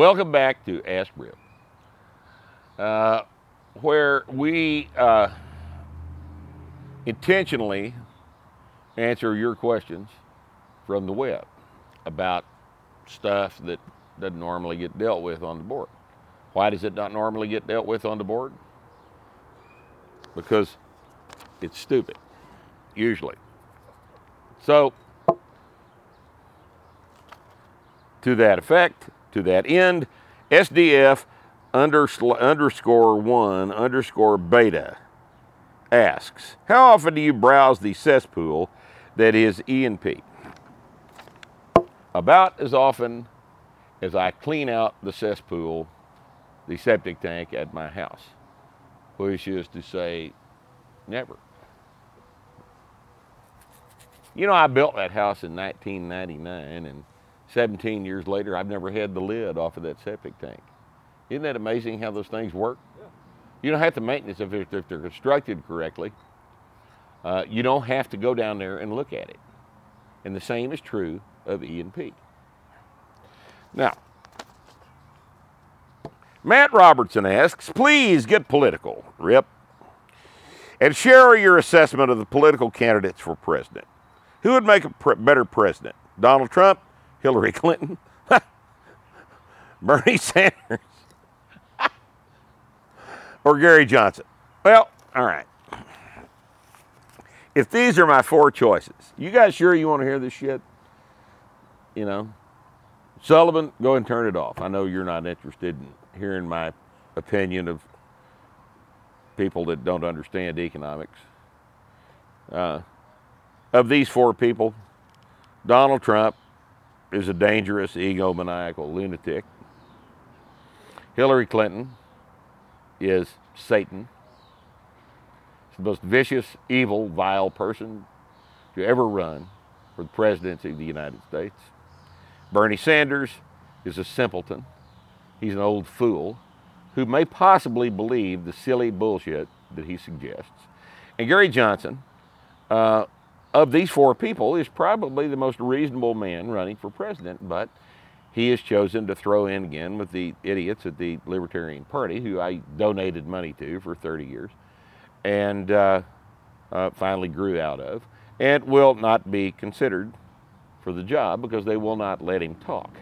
Welcome back to Ask Rip, uh, where we uh, intentionally answer your questions from the web about stuff that doesn't normally get dealt with on the board. Why does it not normally get dealt with on the board? Because it's stupid, usually. So, to that effect, to that end, SDF underscore one underscore beta asks, How often do you browse the cesspool that is E&P? About as often as I clean out the cesspool, the septic tank at my house, which is to say, never. You know, I built that house in 1999, and 17 years later, I've never had the lid off of that septic tank. Isn't that amazing how those things work? Yeah. You don't have to maintenance if, if they're constructed correctly. Uh, you don't have to go down there and look at it. And the same is true of E&P. Now, Matt Robertson asks, please get political, Rip, and share your assessment of the political candidates for president. Who would make a pre- better president? Donald Trump, Hillary Clinton, Bernie Sanders, or Gary Johnson? Well, all right. If these are my four choices, you guys sure you want to hear this shit? You know, Sullivan, go and turn it off. I know you're not interested in hearing my opinion of people that don't understand economics. Uh, of these four people, Donald Trump is a dangerous, egomaniacal lunatic. Hillary Clinton is Satan. She's the most vicious, evil, vile person to ever run for the presidency of the United States. Bernie Sanders is a simpleton. He's an old fool who may possibly believe the silly bullshit that he suggests. And Gary Johnson, uh, of these four people, is probably the most reasonable man running for president, but he has chosen to throw in again with the idiots at the Libertarian Party, who I donated money to for 30 years and uh, uh, finally grew out of, and will not be considered for the job because they will not let him talk.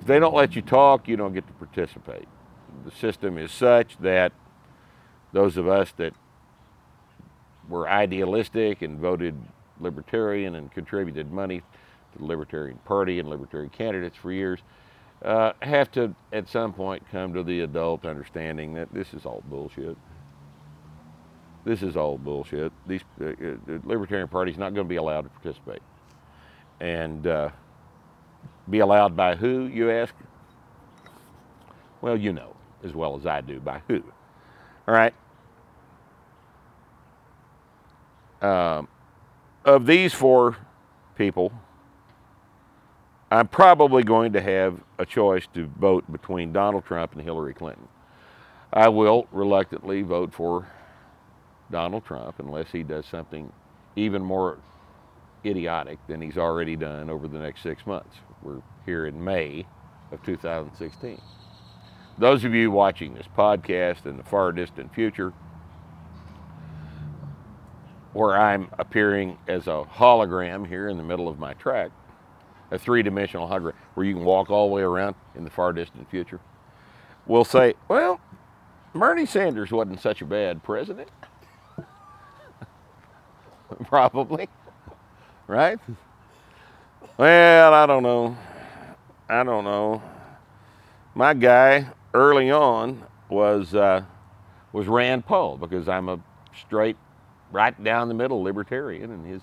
If they don't let you talk, you don't get to participate. The system is such that those of us that were idealistic and voted libertarian and contributed money to the Libertarian Party and Libertarian candidates for years uh, have to, at some point, come to the adult understanding that this is all bullshit. This is all bullshit. These, uh, uh the Libertarian Party is not going to be allowed to participate. And uh, be allowed by who, you ask? Well, you know as well as I do by who. All right. Um, of these four people, I'm probably going to have a choice to vote between Donald Trump and Hillary Clinton. I will reluctantly vote for Donald Trump unless he does something even more idiotic than he's already done over the next six months. We're here in May of 2016. Those of you watching this podcast in the far distant future, where I'm appearing as a hologram here in the middle of my track, a three dimensional hologram where you can walk all the way around in the far distant future, will say, well, Bernie Sanders wasn't such a bad president. Probably right? Well, I don't know. I don't know. My guy early on was uh, was Rand Paul because I'm a straight, right down the middle libertarian, and his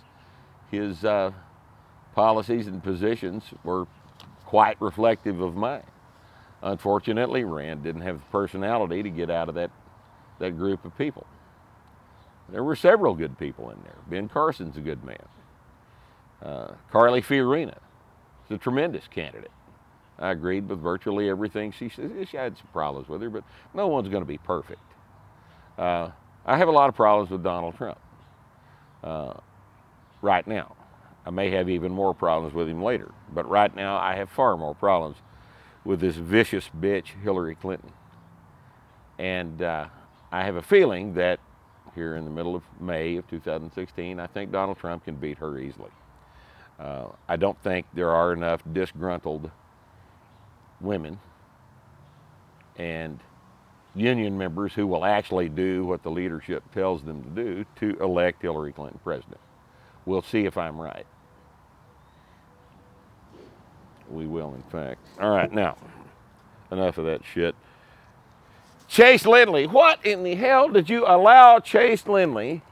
his uh, policies and positions were quite reflective of mine. Unfortunately, Rand didn't have the personality to get out of that that group of people. There were several good people in there. Ben Carson's a good man. Uh, Carly Fiorina is a tremendous candidate. I agreed with virtually everything she said. She had some problems with her, but no one's going to be perfect. Uh, I have a lot of problems with Donald Trump uh, right now. I may have even more problems with him later, but right now I have far more problems with this vicious bitch, Hillary Clinton. And uh, I have a feeling that here in the middle of May of 2016, I think Donald Trump can beat her easily. Uh, I don't think there are enough disgruntled women and union members who will actually do what the leadership tells them to do to elect Hillary Clinton president. We'll see if I'm right. We will, in fact. All right, now, enough of that shit. Chase Lindley, what in the hell did you allow Chase Lindley,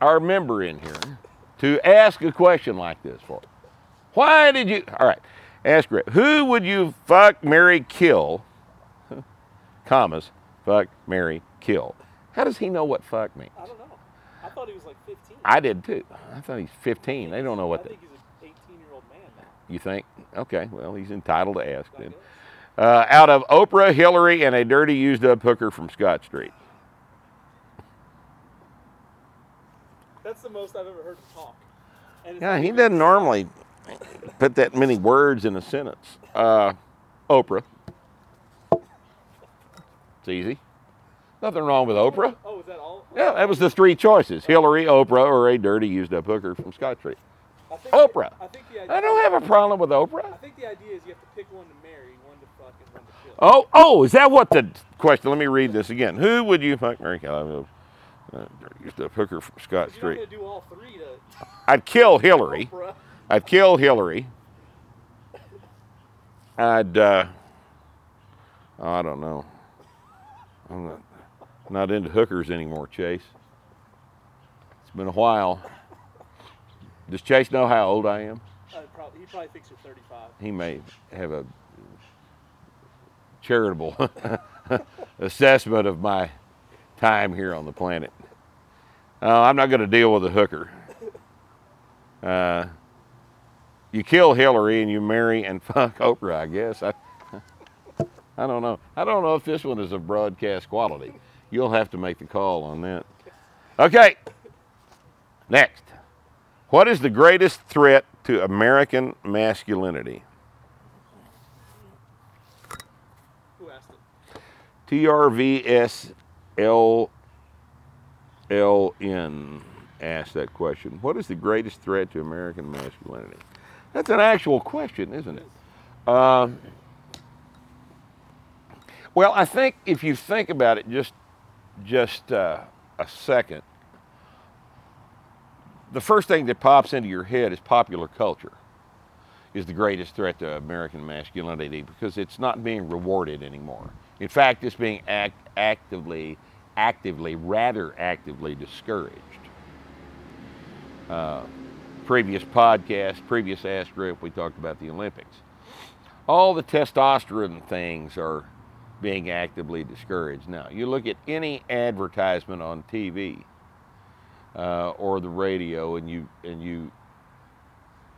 our member in here, to ask a question like this for? Why did you? All right, ask Rick. Who would you fuck, marry, kill? Commas, fuck, marry, kill. How does he know what fuck means? I don't know. I thought he was like 15. I did too. I thought he's 15. They don't know what I think he's an 18 year old man now. You think? Okay, well, he's entitled to ask then. Uh, out of Oprah, Hillary, and a dirty used up hooker from Scott Street. That's the most I've ever heard him talk. And Yeah, he doesn't normally put that many words in a sentence. Uh, Oprah. It's easy. Nothing wrong with Oprah. Oh, is that all? Yeah, that was the three choices Hillary, Oprah, or a dirty used up hooker from Scott Street. Oprah. I think the idea. I don't have a problem with Oprah. I think the idea is you have to pick one to marry, one to fuck, and one to kill. Oh, oh, is that what the question? Let me read this again. Who would you fuck, Mary Kelly? Uh, used up hooker from Scott Street. do all three to I'd kill Hillary. Oprah. I'd kill Hillary. I'd, uh, I don't know. I'm not, not into hookers anymore, Chase. It's been a while. Does Chase know how old I am? Uh, probably, he probably thinks you're 35. He may have a charitable assessment of my time here on the planet. Uh, I'm not going to deal with a hooker. Uh, you kill Hillary and you marry and fuck Oprah, I guess. I, I don't know. I don't know if this one is of broadcast quality. You'll have to make the call on that. Okay. Next. What is the greatest threat to American masculinity? Who asked it? TRVSLLN asked that question. What is the greatest threat to American masculinity? That's an actual question, isn't it? Uh, well, I think if you think about it just just uh, a second, the first thing that pops into your head is popular culture is the greatest threat to American masculinity because it's not being rewarded anymore. In fact, it's being act- actively, actively, rather actively discouraged. Uh, previous podcast, previous Ask Rip, we talked about the Olympics. All the testosterone things are being actively discouraged now. You look at any advertisement on TV uh, or the radio, and you and you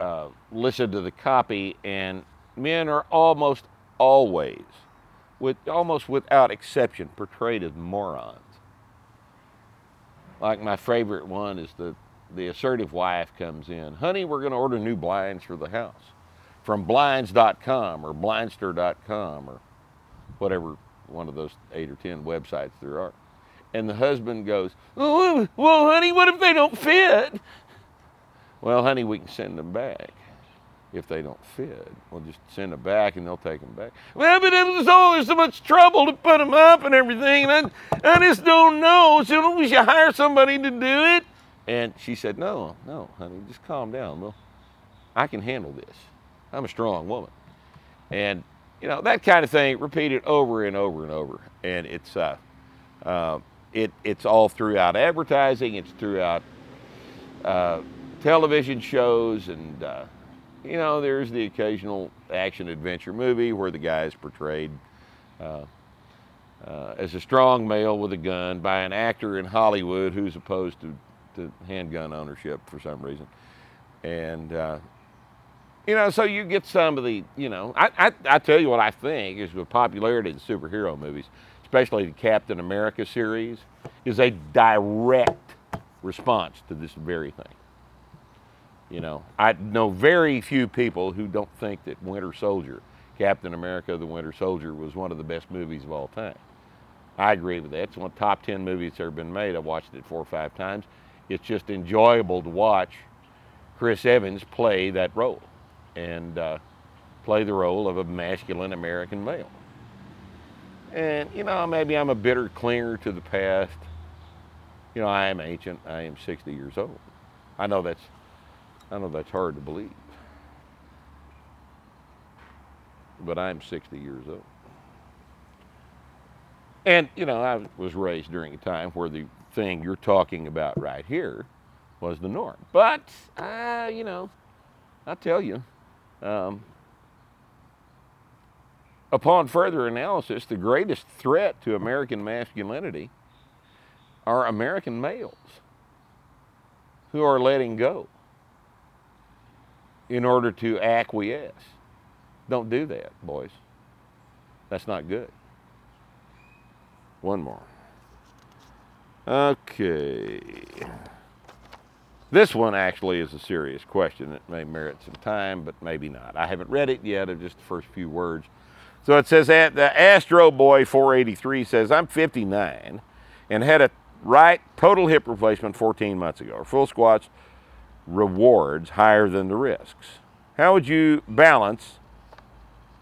uh, listen to the copy, and men are almost always, with almost without exception, portrayed as morons. Like my favorite one is the the assertive wife comes in, honey, we're going to order new blinds for the house from blinds.com or blindster.com or whatever one of those eight or ten websites there are. And the husband goes, well, honey, what if they don't fit? Well, honey, we can send them back if they don't fit. We'll just send them back and they'll take them back. Well, but it was there's so much trouble to put them up and everything, and I, I just don't know. So we should hire somebody to do it. And she said, No, no, honey, just calm down. Well, I can handle this. I'm a strong woman. And you know that kind of thing repeated over and over and over. And it's uh, uh, it it's all throughout advertising. It's throughout uh, television shows, and uh, you know there's the occasional action adventure movie where the guy is portrayed uh, uh, as a strong male with a gun by an actor in Hollywood who's opposed to, to handgun ownership for some reason, and you know, so you get some of the, you know, I, I, I tell you what I think is the popularity of superhero movies, especially the Captain America series, is a direct response to this very thing. You know, I know very few people who don't think that Winter Soldier Captain America: The Winter Soldier was one of the best movies of all time. I agree with that. It's one of the top ten movies that ever been made. I've watched it four or five times. It's just enjoyable to watch Chris Evans play that role and uh, play the role of a masculine American male. And you know, maybe I'm a bitter clinger to the past. You know, I am ancient. I am 60 years old. I know that's I know that's hard to believe. But I'm 60 years old. And, you know, I was raised during a time where the thing you're talking about right here was the norm. But, uh, you know, I tell you, um, upon further analysis, the greatest threat to American masculinity are American males who are letting go in order to acquiesce. Don't do that, boys. That's not good. One more. Okay. This one actually is a serious question. It may merit some time, but maybe not. I haven't read it yet, of just the first few words. So it says that the Astro Boy 483 says, I'm 59 and had a right total hip replacement 14 months ago. Full squats rewards higher than the risks. How would you balance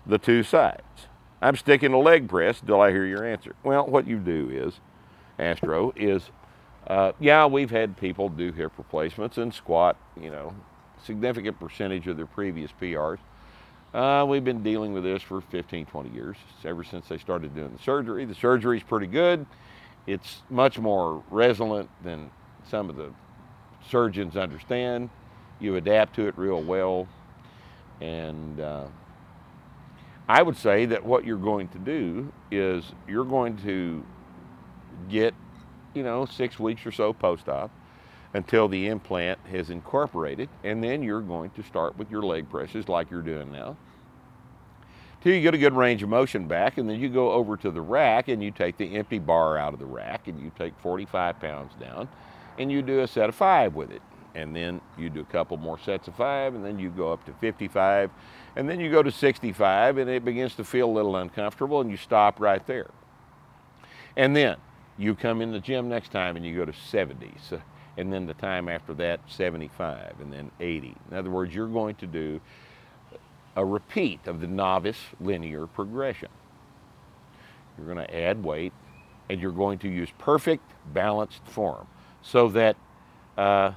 the two sides? I'm sticking a leg press until I hear your answer. Well, what you do is, Astro, is uh, yeah, we've had people do hip replacements and squat, you know, significant percentage of their previous PRs. Uh, we've been dealing with this for 15, 20 years, ever since they started doing the surgery. The surgery is pretty good. It's much more resilient than some of the surgeons understand. You adapt to it real well. And uh, I would say that what you're going to do is you're going to get, you know, six weeks or so post op until the implant has incorporated. And then you're going to start with your leg presses like you're doing now till you get a good range of motion back, and then you go over to the rack and you take the empty bar out of the rack and you take 45 pounds down and you do a set of five with it. And then you do a couple more sets of five, and then you go up to 55, and then you go to 65, and it begins to feel a little uncomfortable, and you stop right there. And then you come in the gym next time and you go to 70. So, and then the time after that, 75, and then 80. In other words, you're going to do a repeat of the novice linear progression. You're going to add weight and you're going to use perfect balanced form so that uh,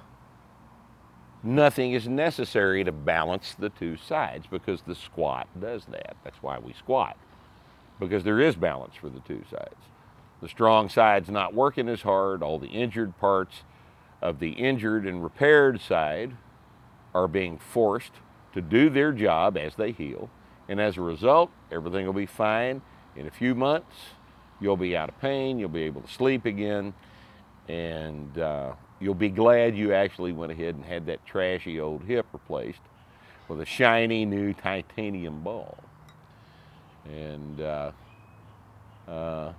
nothing is necessary to balance the two sides because the squat does that. That's why we squat, because there is balance for the two sides. The strong side's not working as hard, all the injured parts of the injured and repaired side are being forced to do their job as they heal. And as a result, everything will be fine. In a few months, you'll be out of pain, you'll be able to sleep again, and uh, you'll be glad you actually went ahead and had that trashy old hip replaced with a shiny new titanium ball. And uh, uh,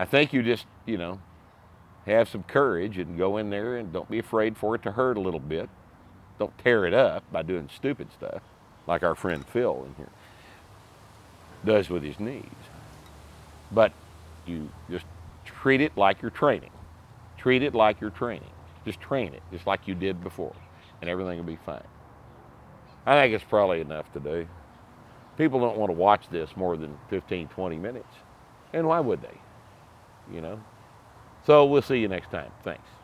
I think you just, you know, have some courage and go in there and don't be afraid for it to hurt a little bit don't tear it up by doing stupid stuff like our friend Phil in here does with his knees. But you just treat it like you're training. Treat it like you're training. Just train it, just like you did before, and everything will be fine. I think it's probably enough today. People don't want to watch this more than 15, 20 minutes. And why would they? You know? So we'll see you next time. Thanks.